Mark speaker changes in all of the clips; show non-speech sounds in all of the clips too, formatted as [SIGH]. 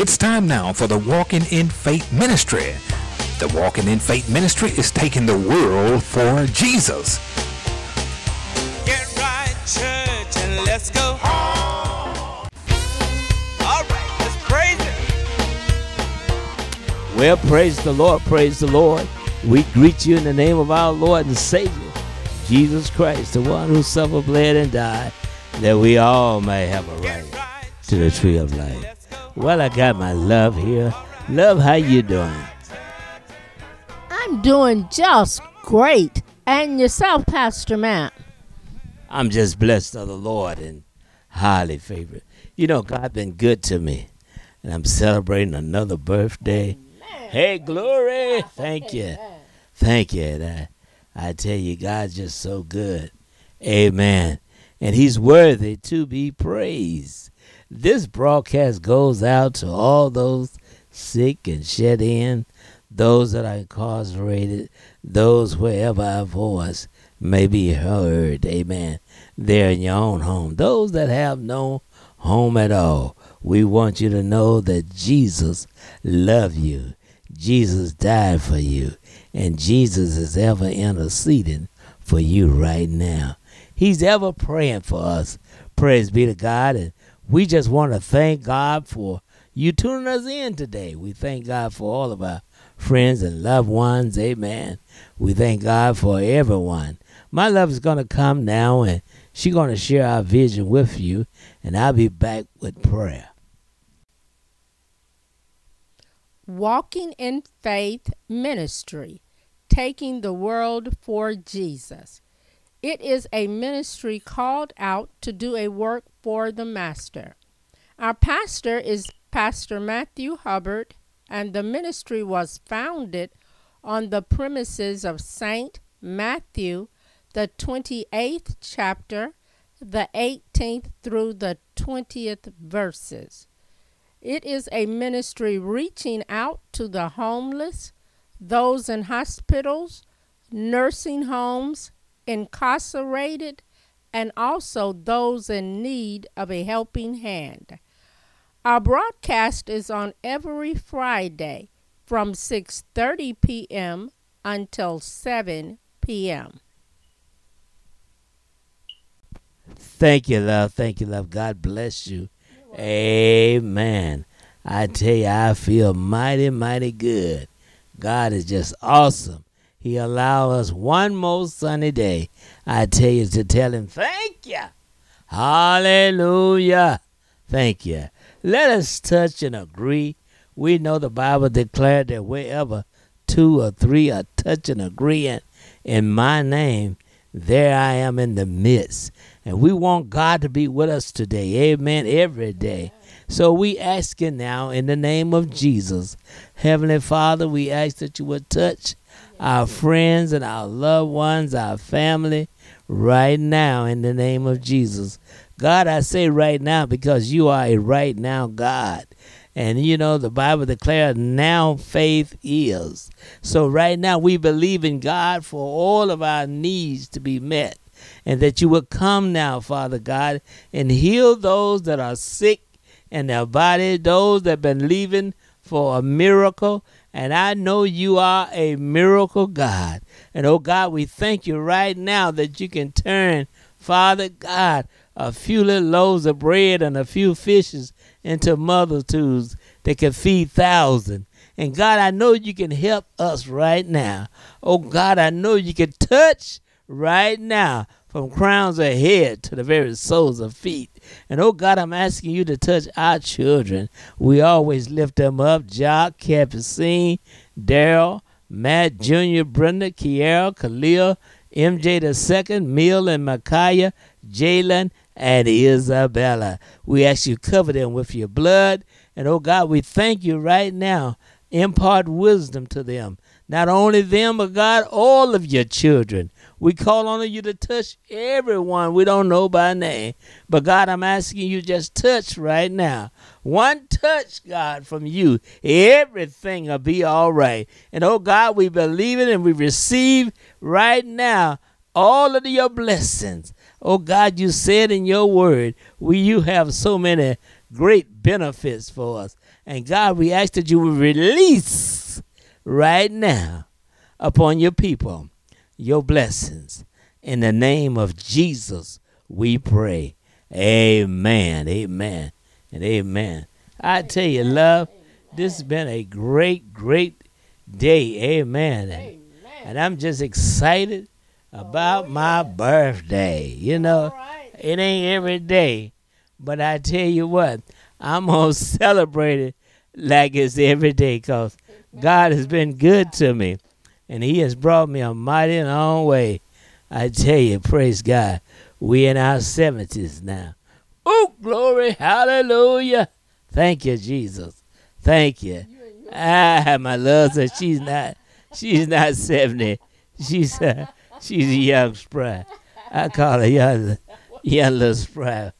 Speaker 1: It's time now for the Walking in Faith Ministry. The Walking in Faith Ministry is taking the world for Jesus.
Speaker 2: Get right, church, and let's go home. All right, let's praise Him.
Speaker 3: Well, praise the Lord, praise the Lord. We greet you in the name of our Lord and Savior, Jesus Christ, the one who suffered, bled, and died, that we all may have a right to the tree of life. Well, I got my love here. Love, how you doing?
Speaker 4: I'm doing just great. And yourself, Pastor Matt?
Speaker 3: I'm just blessed of the Lord and highly favored. You know, God been good to me, and I'm celebrating another birthday. Hey, glory! Thank you, thank you. And I, I tell you, God's just so good. Amen. And He's worthy to be praised. This broadcast goes out to all those sick and shed in, those that are incarcerated, those wherever our voice may be heard. Amen. There in your own home. Those that have no home at all. We want you to know that Jesus loves you. Jesus died for you. And Jesus is ever interceding for you right now. He's ever praying for us. Praise be to God. And we just want to thank God for you tuning us in today. We thank God for all of our friends and loved ones. Amen. We thank God for everyone. My love is going to come now and she's going to share our vision with you, and I'll be back with prayer.
Speaker 4: Walking in Faith Ministry, taking the world for Jesus. It is a ministry called out to do a work for the Master. Our pastor is Pastor Matthew Hubbard, and the ministry was founded on the premises of St. Matthew, the 28th chapter, the 18th through the 20th verses. It is a ministry reaching out to the homeless, those in hospitals, nursing homes, incarcerated, and also those in need of a helping hand. Our broadcast is on every Friday from 6:30 p.m. until 7 p.m.
Speaker 3: Thank you, love. Thank you, love. God bless you. Amen. I tell you, I feel mighty, mighty good. God is just awesome. He allowed us one more sunny day. I tell you to tell him, thank you. Hallelujah. Thank you. Let us touch and agree. We know the Bible declared that wherever two or three are touching, agreeing in my name, there I am in the midst. And we want God to be with us today. Amen. Every day. So we ask asking now in the name of Jesus. Heavenly Father, we ask that you would touch our friends and our loved ones, our family, right now in the name of Jesus. God, I say right now because you are a right now God. And you know, the Bible declares now faith is. So right now we believe in God for all of our needs to be met. And that you will come now, Father God, and heal those that are sick in their body, those that have been leaving for a miracle. And I know you are a miracle God. And oh God, we thank you right now that you can turn, Father God, a few little loaves of bread and a few fishes into multitudes that can feed thousands. And God, I know you can help us right now. Oh God, I know you can touch right now from crowns of head to the very soles of feet. And oh God, I'm asking you to touch our children. We always lift them up. Jock, Capucine, Daryl, Matt Jr., Brenda, Kiera, Khalil, MJ the second, Mill and Micaiah, Jalen, and Isabella. We ask you cover them with your blood. And oh God, we thank you right now. Impart wisdom to them. Not only them, but God, all of your children. We call on you to touch everyone we don't know by name. But God, I'm asking you just touch right now. One touch, God, from you. Everything will be all right. And oh God, we believe it and we receive right now all of your blessings. Oh God, you said in your word, we you have so many great benefits for us. And God, we ask that you will release right now upon your people your blessings. In the name of Jesus, we pray. Amen. Amen. And amen. I tell you, love, this has been a great, great day. Amen. And, and I'm just excited about oh, my birthday. You know, it ain't every day, but I tell you what, I'm going [LAUGHS] to celebrate it like it's every day because God has been good to me and He has brought me a mighty long way. I tell you, praise God. We in our 70s now. Oh, glory, hallelujah. Thank you, Jesus. Thank you. Ah, my love says she's not, she's not 70. She's, uh, she's a young spry. I call her young, young little spry.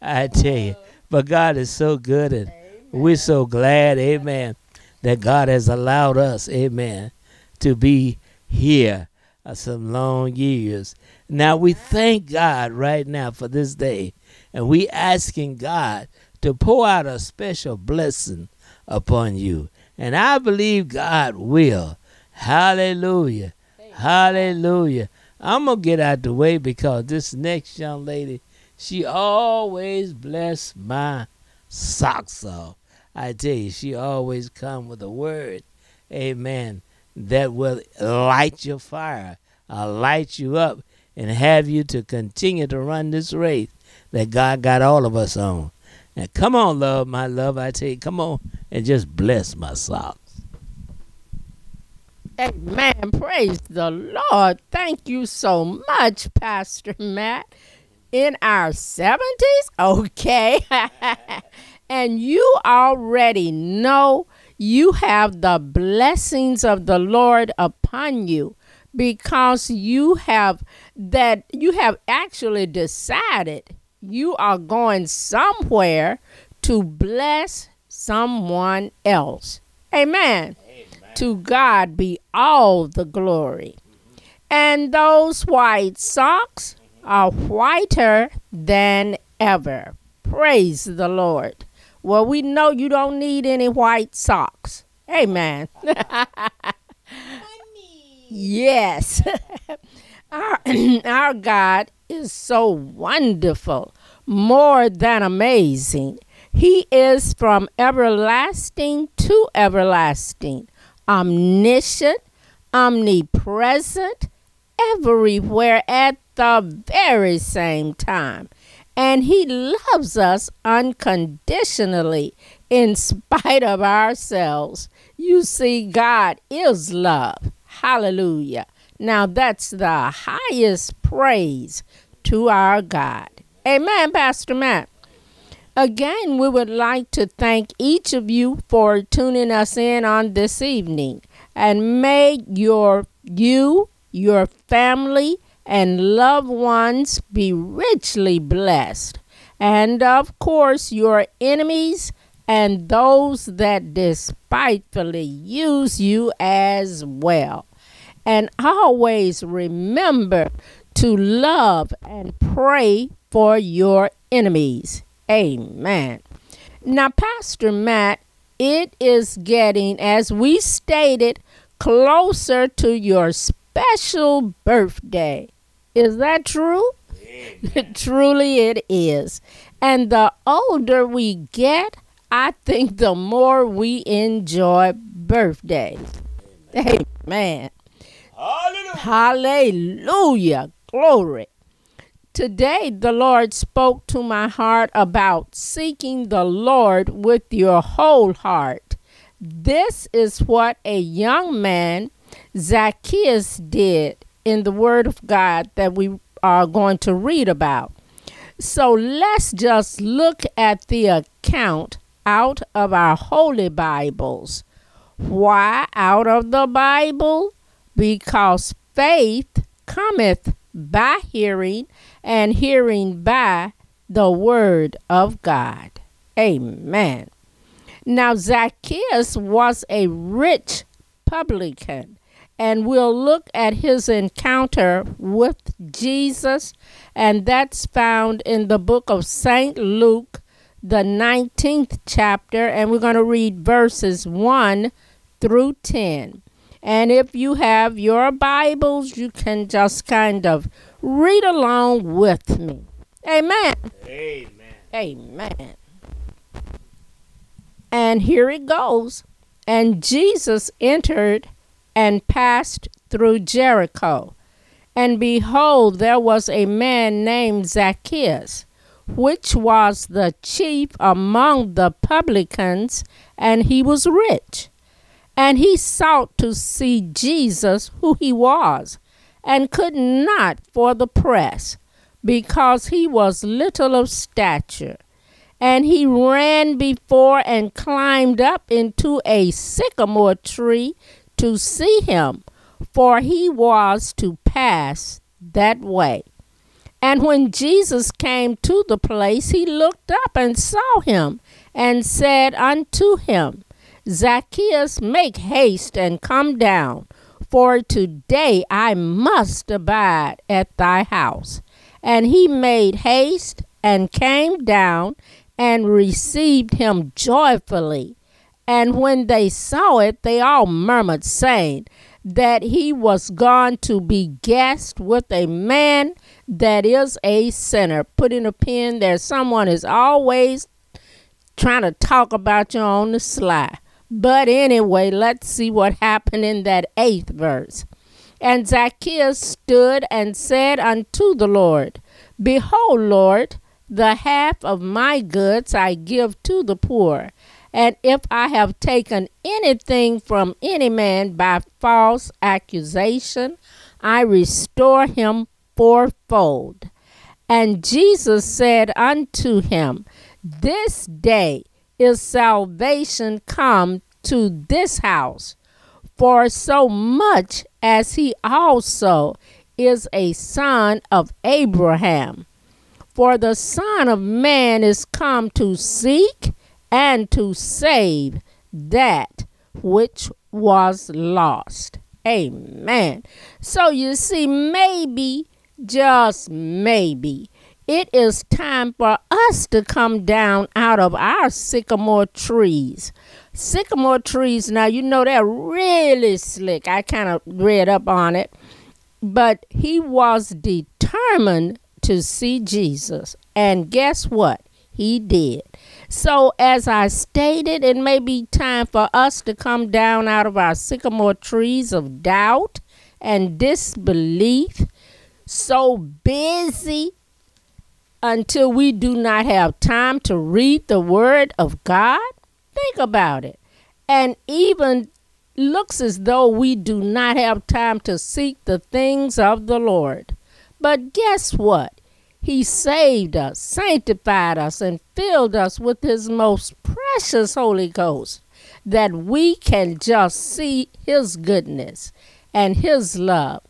Speaker 3: I tell you. But God is so good and we're so glad, amen, that God has allowed us, amen, to be here uh, some long years. Now we thank God right now for this day, and we asking God to pour out a special blessing upon you. And I believe God will. Hallelujah. Hallelujah. I'm going to get out the way because this next young lady, she always bless my socks off. I tell you, she always come with a word. Amen. That will light your fire, uh, light you up, and have you to continue to run this race that God got all of us on. Now, come on, love, my love. I tell you, come on and just bless my socks.
Speaker 4: Amen. Praise the Lord. Thank you so much, Pastor Matt. In our 70s? Okay. [LAUGHS] and you already know you have the blessings of the Lord upon you because you have that you have actually decided you are going somewhere to bless someone else. Amen. Amen. To God be all the glory. And those white socks are whiter than ever. Praise the Lord. Well, we know you don't need any white socks. Hey, man. [LAUGHS] yes. [LAUGHS] our, [CLEARS THROAT] our God is so wonderful, more than amazing. He is from everlasting to everlasting, omniscient, omnipresent, everywhere at the very same time. And He loves us unconditionally in spite of ourselves. You see, God is love. Hallelujah. Now, that's the highest praise to our God. Amen, Pastor Matt. Again, we would like to thank each of you for tuning us in on this evening. And may your you, your family, and loved ones be richly blessed. And of course, your enemies and those that despitefully use you as well. And always remember to love and pray for your enemies. Amen. Now, Pastor Matt, it is getting, as we stated, closer to your special birthday. Is that true? [LAUGHS] Truly, it is. And the older we get, I think the more we enjoy birthdays. Amen. Amen. Hallelujah. Hallelujah. Glory. Today, the Lord spoke to my heart about seeking the Lord with your whole heart. This is what a young man, Zacchaeus, did in the Word of God that we are going to read about. So let's just look at the account out of our holy Bibles. Why out of the Bible? Because faith cometh by hearing, and hearing by the word of God. Amen. Now, Zacchaeus was a rich publican, and we'll look at his encounter with Jesus, and that's found in the book of St. Luke, the 19th chapter, and we're going to read verses 1 through 10. And if you have your Bibles, you can just kind of read along with me. Amen.
Speaker 3: Amen.
Speaker 4: Amen. And here it goes. And Jesus entered and passed through Jericho. And behold, there was a man named Zacchaeus, which was the chief among the publicans, and he was rich. And he sought to see Jesus, who he was, and could not for the press, because he was little of stature. And he ran before and climbed up into a sycamore tree to see him, for he was to pass that way. And when Jesus came to the place, he looked up and saw him, and said unto him, Zacchaeus, make haste and come down, for today I must abide at thy house. And he made haste and came down and received him joyfully. And when they saw it, they all murmured, saying that he was gone to be guest with a man that is a sinner. Put in a pin there. Someone is always trying to talk about you on the sly. But anyway, let's see what happened in that eighth verse. And Zacchaeus stood and said unto the Lord, Behold, Lord, the half of my goods I give to the poor. And if I have taken anything from any man by false accusation, I restore him fourfold. And Jesus said unto him, This day is salvation come to this house, for so much as he also is a son of Abraham. For the Son of Man is come to seek and to save that which was lost. Amen. So you see, maybe, just maybe, it is time for us to come down out of our sycamore trees. Sycamore trees, now you know they're really slick. I kind of read up on it. But he was determined to see Jesus. And guess what? He did. So, as I stated, it may be time for us to come down out of our sycamore trees of doubt and disbelief, so busy until we do not have time to read the Word of God? Think about it. And even looks as though we do not have time to seek the things of the Lord. But guess what? He saved us, sanctified us, and filled us with His most precious Holy Ghost that we can just see His goodness and His love.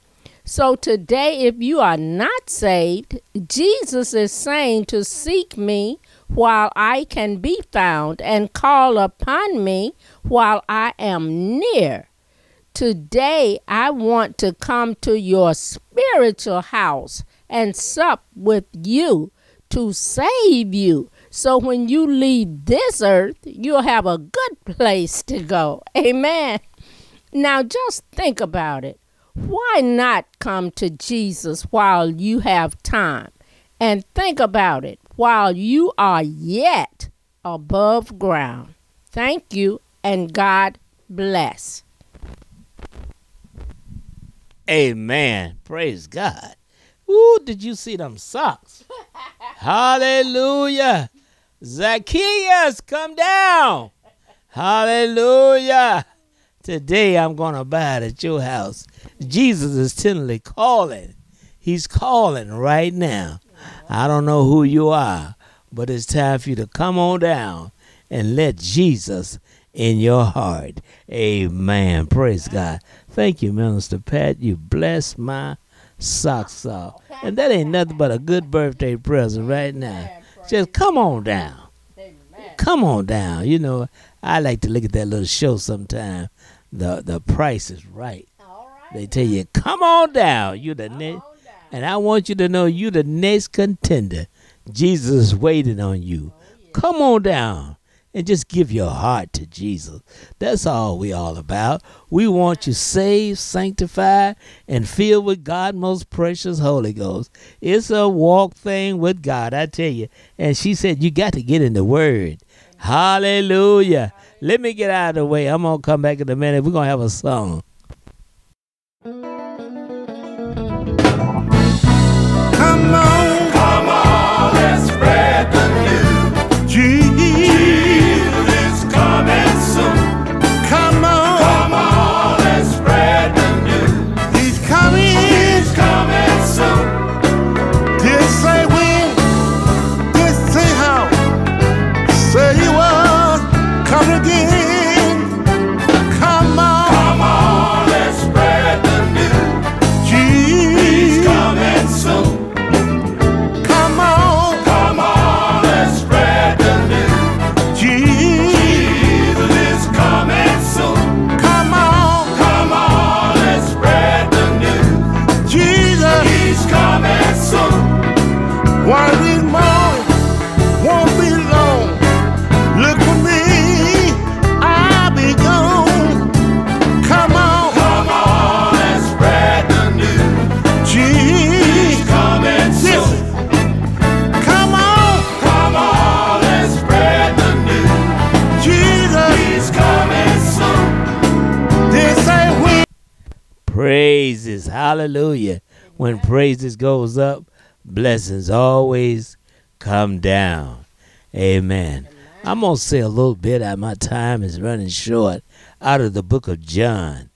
Speaker 4: So today, if you are not saved, Jesus is saying to seek me while I can be found and call upon me while I am near. Today, I want to come to your spiritual house and sup with you to save you. So when you leave this earth, you'll have a good place to go. Amen. Now just think about it. Why not come to Jesus while you have time? And think about it while you are yet above ground. Thank you and God bless.
Speaker 3: Amen. Praise God. Ooh, did you see them socks? [LAUGHS] Hallelujah. Zacchaeus, come down. Hallelujah. Today I'm going to abide at your house. Jesus is tenderly calling. He's calling right now. I don't know who you are, but it's time for you to come on down and let Jesus in your heart. Amen. Praise God. Thank you, Minister Pat. You bless my socks off. And that ain't nothing but a good birthday present right now. Just come on down. Come on down. You know, I like to look at that little show sometime. The the price is right. They tell you, come on down. You the next and I want you to know you the next contender. Jesus is waiting on you. come on down and just give your heart to Jesus. That's all we all about. We want you saved, sanctified, and filled with God's most precious Holy Ghost. It's a walk thing with God, I tell you. And she said, You got to get in the Word. Hallelujah. Let me get out of the way. I'm going to come back in a minute. We're going to have a song.
Speaker 5: When
Speaker 3: praises goes up, blessings always come down. Amen. I'm going to say a little bit. uh, My time is running short out of the book of John.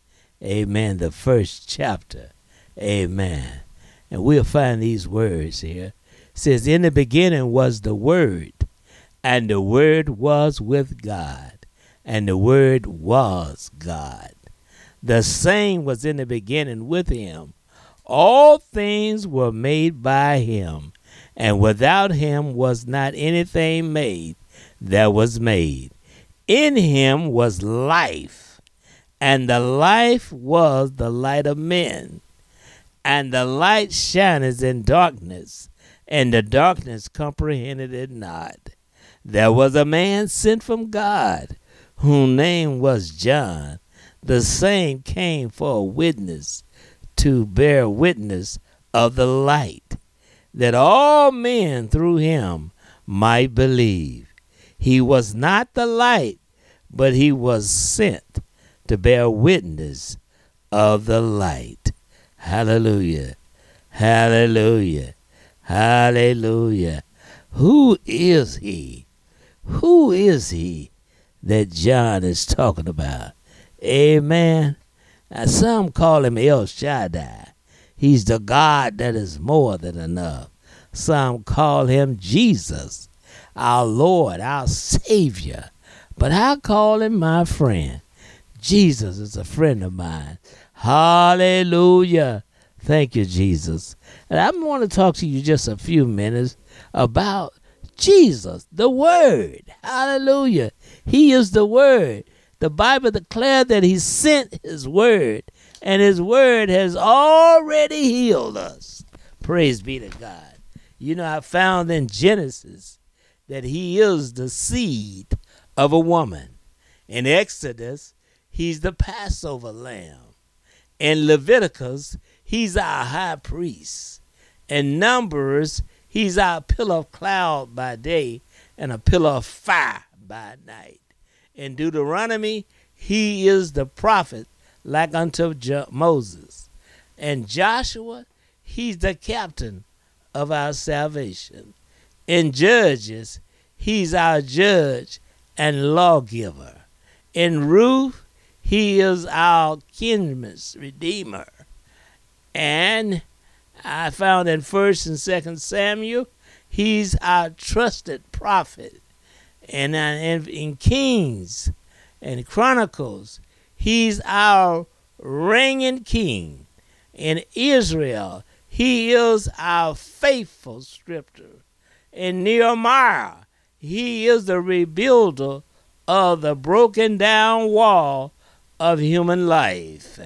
Speaker 3: Amen. The first chapter. Amen. And we'll find these words here. It says, In the beginning was the Word, and the Word was with God, and the Word was God. The same was in the beginning with him. All things were made by him, and without him was not anything made that was made. In him was life, and the life was the light of men. And the light shineth in darkness, and the darkness comprehended it not. There was a man sent from God, whose name was John. The same came for a witness, to bear witness of the light, that all men through him might believe. He was not the light, but he was sent to bear witness of the light. Hallelujah. Hallelujah. Hallelujah. Who is he? Who is he that John is talking about? Amen. Now, some call him El Shaddai. He's the God that is more than enough. Some call him Jesus, our Lord, our Savior. But I call him my friend. Jesus is a friend of mine. Hallelujah. Thank you, Jesus. And I want to talk to you just a few minutes about Jesus, the Word. Hallelujah. He is the Word. The Bible declared that He sent His Word, and His Word has already healed us. Praise be to God. You know, I found in Genesis that He is the seed of a woman. In Exodus, He's the Passover lamb. In Leviticus, He's our high priest. In Numbers, He's our pillar of cloud by day and a pillar of fire by night. In Deuteronomy, he is the prophet like unto Jo- Moses. And Joshua, he's the captain of our salvation. In Judges, he's our judge and lawgiver. In Ruth, he is our kinsman's redeemer. And I found in First and Second Samuel, he's our trusted prophet. And uh, in, in Kings and Chronicles, he's our reigning king. In Ezra, he is our faithful scripture. In Nehemiah, he is the rebuilder of the broken down wall of human life.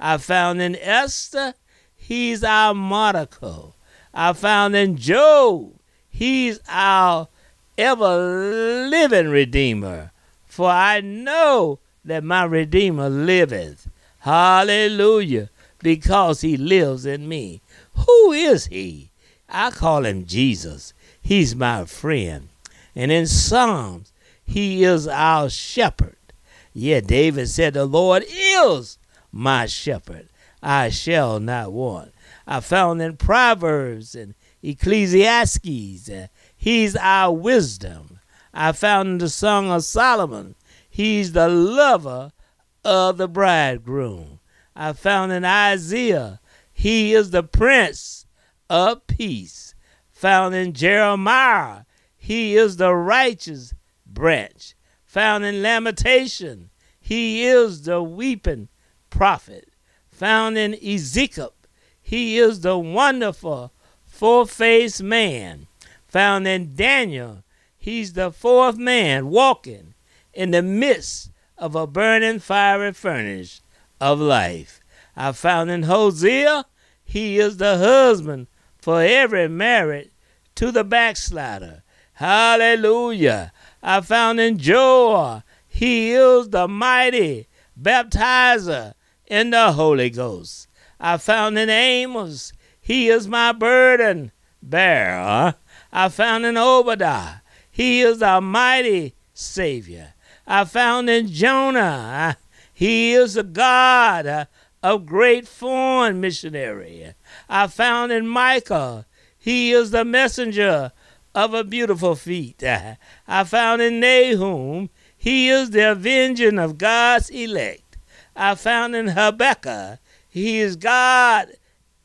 Speaker 3: I found in Esther, he's our Mordecai. I found in Job, he's our ever living Redeemer, for I know that my Redeemer liveth. Hallelujah, because he lives in me. Who is he? I call him Jesus. He's my friend. And in Psalms, he is our shepherd. Yeah, David said, The Lord is my shepherd. I shall not want. I found in Proverbs and Ecclesiastes, uh, he's our wisdom. I found in the Song of Solomon, he's the lover of the bridegroom. I found in Isaiah, he is the prince of peace. Found in Jeremiah, he is the righteous branch. Found in Lamentation, he is the weeping prophet. Found in Ezekiel, he is the wonderful four faced man. Found in Daniel, he's the fourth man walking in the midst of a burning fiery furnace of life. I found in Hosea, he is the husband for every married to the backslider. Hallelujah. I found in Joel, he is the mighty baptizer in the Holy Ghost. I found in Amos, he is my burden bearer. I found in Obadiah, he is the mighty Savior. I found in Jonah, he is the God of great foreign missionary. I found in Micah, he is the messenger of a beautiful feet. I found in Nahum, he is the avenging of God's elect. I found in Habakkuk, he is God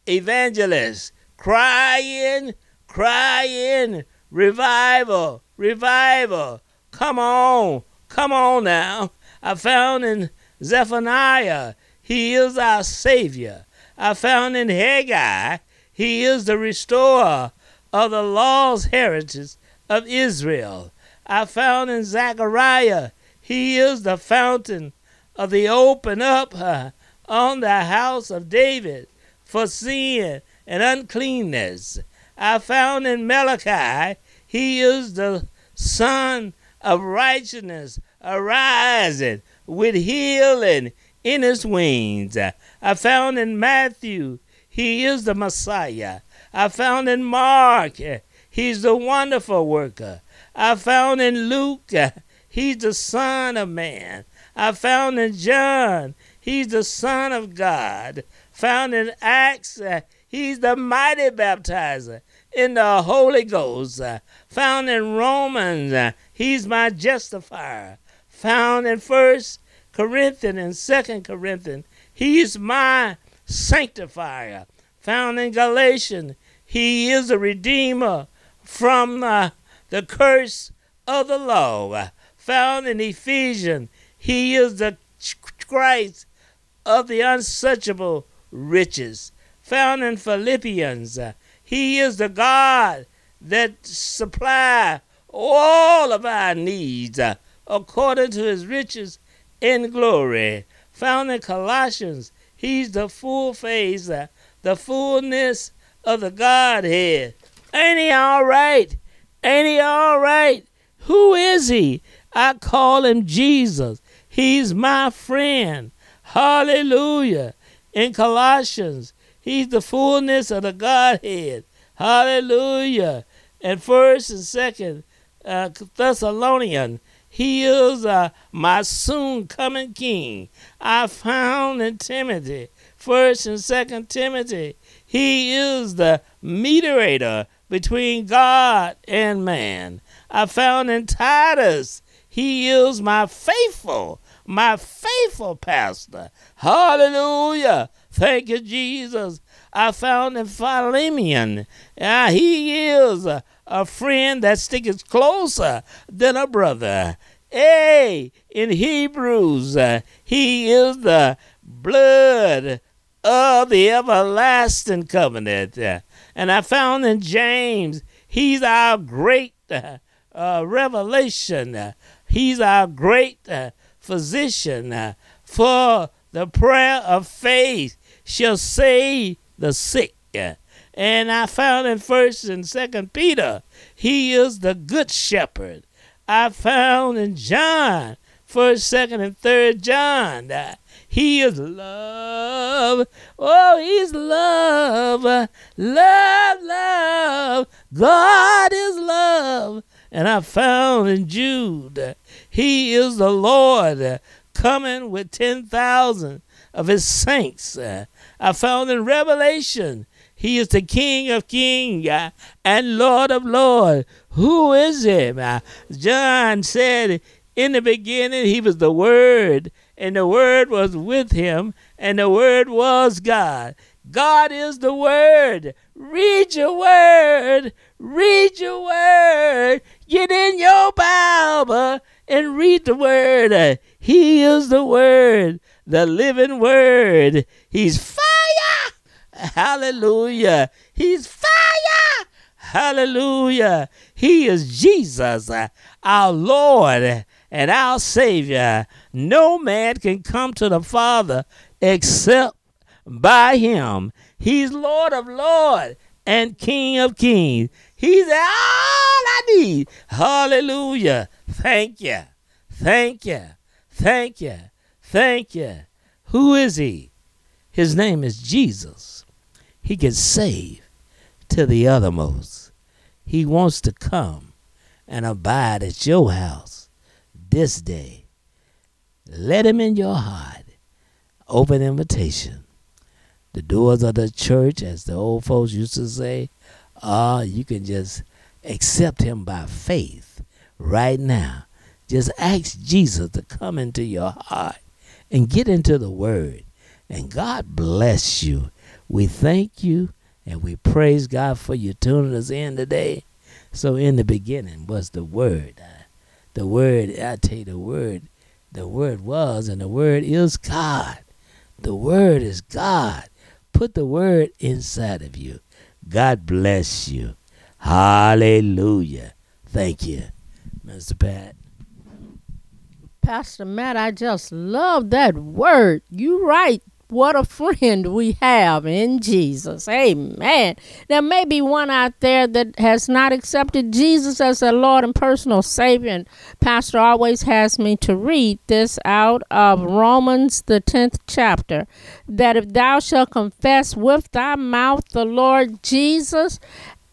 Speaker 3: evangelist, crying, crying, revival, revival. Come on, come on now. I found in Zephaniah, he is our Savior. I found in Haggai, he is the restorer of the law's heritage of Israel. I found in Zechariah, he is the fountain of the open up uh, on the house of David for sin and uncleanness. I found in Malachi, he is the sun of righteousness, arising with healing in his wings. I found in Matthew, he is the Messiah. I found in Mark, he's the wonderful worker. I found in Luke, he's the Son of Man. I found in John, he's the Son of God. Found in Acts, he's the mighty baptizer in the Holy Ghost. Uh, found in Romans, uh, he's my justifier. Found in First Corinthians and Second Corinthians, he's my sanctifier. Found in Galatians, he is a redeemer from uh, the curse of the law. Uh, found in Ephesians, he is the Christ of the unsearchable riches. Found in Philippians, he is the God that supply all of our needs according to his riches in glory. Found in Colossians, he's the full face, the fullness of the Godhead. Ain't he all right? Ain't he all right? Who is he? I call him Jesus. He's my friend. Hallelujah. In Colossians, he's the fullness of the Godhead. Hallelujah. And first and second uh, Thessalonian, he is uh, my soon coming king. I found in Timothy, first and second Timothy, he is the mediator between God and man. I found in Titus, he is my faithful, my faithful pastor. Hallelujah. Thank you, Jesus. I found in Philemon, uh, he is a, friend that sticks closer than a brother. Hey, in Hebrews, uh, he is the blood of the everlasting covenant. And I found in James, he's our great uh, revelation. He's our great uh, physician. Uh, for the prayer of faith shall save the sick. And I found in First and Second Peter, He is the good shepherd. I found in John, first, second, and third John that he is love. Oh, he's love. Love, love. God is love. And I found in Jude, he is the Lord coming with 10,000 of his saints. I found in Revelation, he is the King of kings uh, and Lord of lords. Who is him? Uh, John said, in the beginning, he was the Word, and the Word was with him, and the Word was God. God is the Word. Read your Word. Read your Word. Get in your Bible and read the Word. He is the Word, the living Word. He's fire. Hallelujah. He's fire. Hallelujah. He is Jesus, our Lord and our Savior. No man can come to the Father except by him. He's Lord of Lords and King of Kings. He's all I need. Hallelujah. Thank you. Thank you. Thank you. Thank you. Who is he? His name is Jesus. He can save to the uttermost. He wants to come and abide at your house this day. Let him in your heart. Open invitation. The doors of the church, as the old folks used to say, are you can just accept him by faith right now. Just ask Jesus to come into your heart and get into the word. And God bless you. We thank you and we praise God for you tuning us in today. So in the beginning was the word. The word, I tell you the word, the word was and the word is God. The word is God. Put the word inside of you. God bless you. Hallelujah. Thank you, Mr. Pat.
Speaker 4: Pastor Matt, I just love that word. You right. What a friend we have in Jesus. Amen. There may be one out there that has not accepted Jesus as their Lord and personal Savior. And Pastor always has me to read this out of Romans, the 10th chapter that if thou shalt confess with thy mouth the Lord Jesus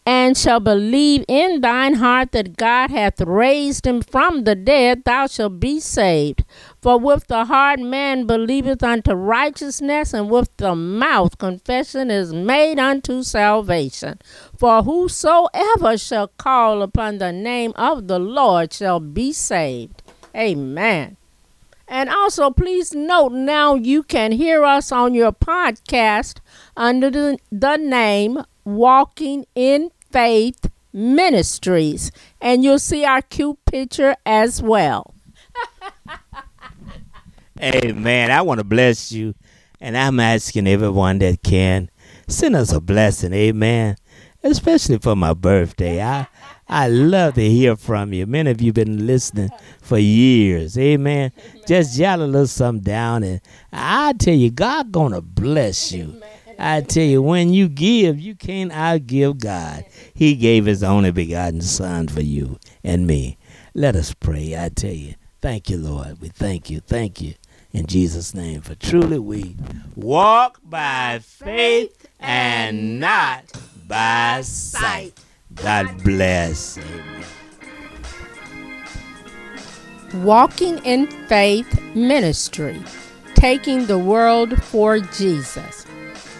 Speaker 4: and shall believe in thine heart that God hath raised him from the dead, thou shalt be saved. For with the heart man believeth unto righteousness, and with the mouth confession is made unto salvation. For whosoever shall call upon the name of the Lord shall be saved. Amen. And also, please note now you can hear us on your podcast under the, the name Walking in Faith Ministries. And you'll see our cute picture as well.
Speaker 3: Amen. I want to bless you. And I'm asking everyone that can send us a blessing. Amen. Especially for my birthday. I I love to hear from you. Many of you been listening for years. Amen. Just jot a little something down and I tell you, God gonna bless you. I tell you, when you give, you can't outgive God. He gave his only begotten Son for you and me. Let us pray. I tell you, thank you, Lord. We thank you. Thank you. In Jesus' name. For truly we walk by faith and not by sight. God bless. Amen.
Speaker 4: Walking in Faith Ministry, taking the world for Jesus.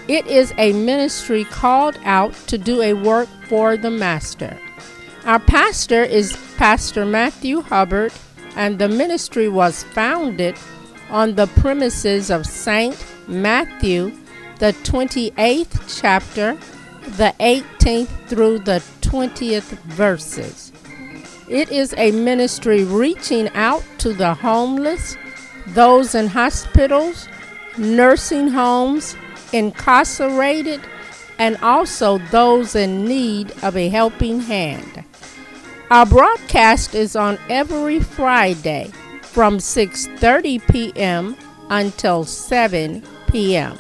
Speaker 4: It is a ministry called out to do a work for the Master. Our pastor is Pastor Matthew Hubbard, and the ministry was founded on the premises of St. Matthew, the 28th chapter, the 18th through the 20th verses. It is a ministry reaching out to the homeless, those in hospitals, nursing homes, incarcerated, and also those in need of a helping hand. Our broadcast is on every Friday from 6:30 p.m. until 7 p.m.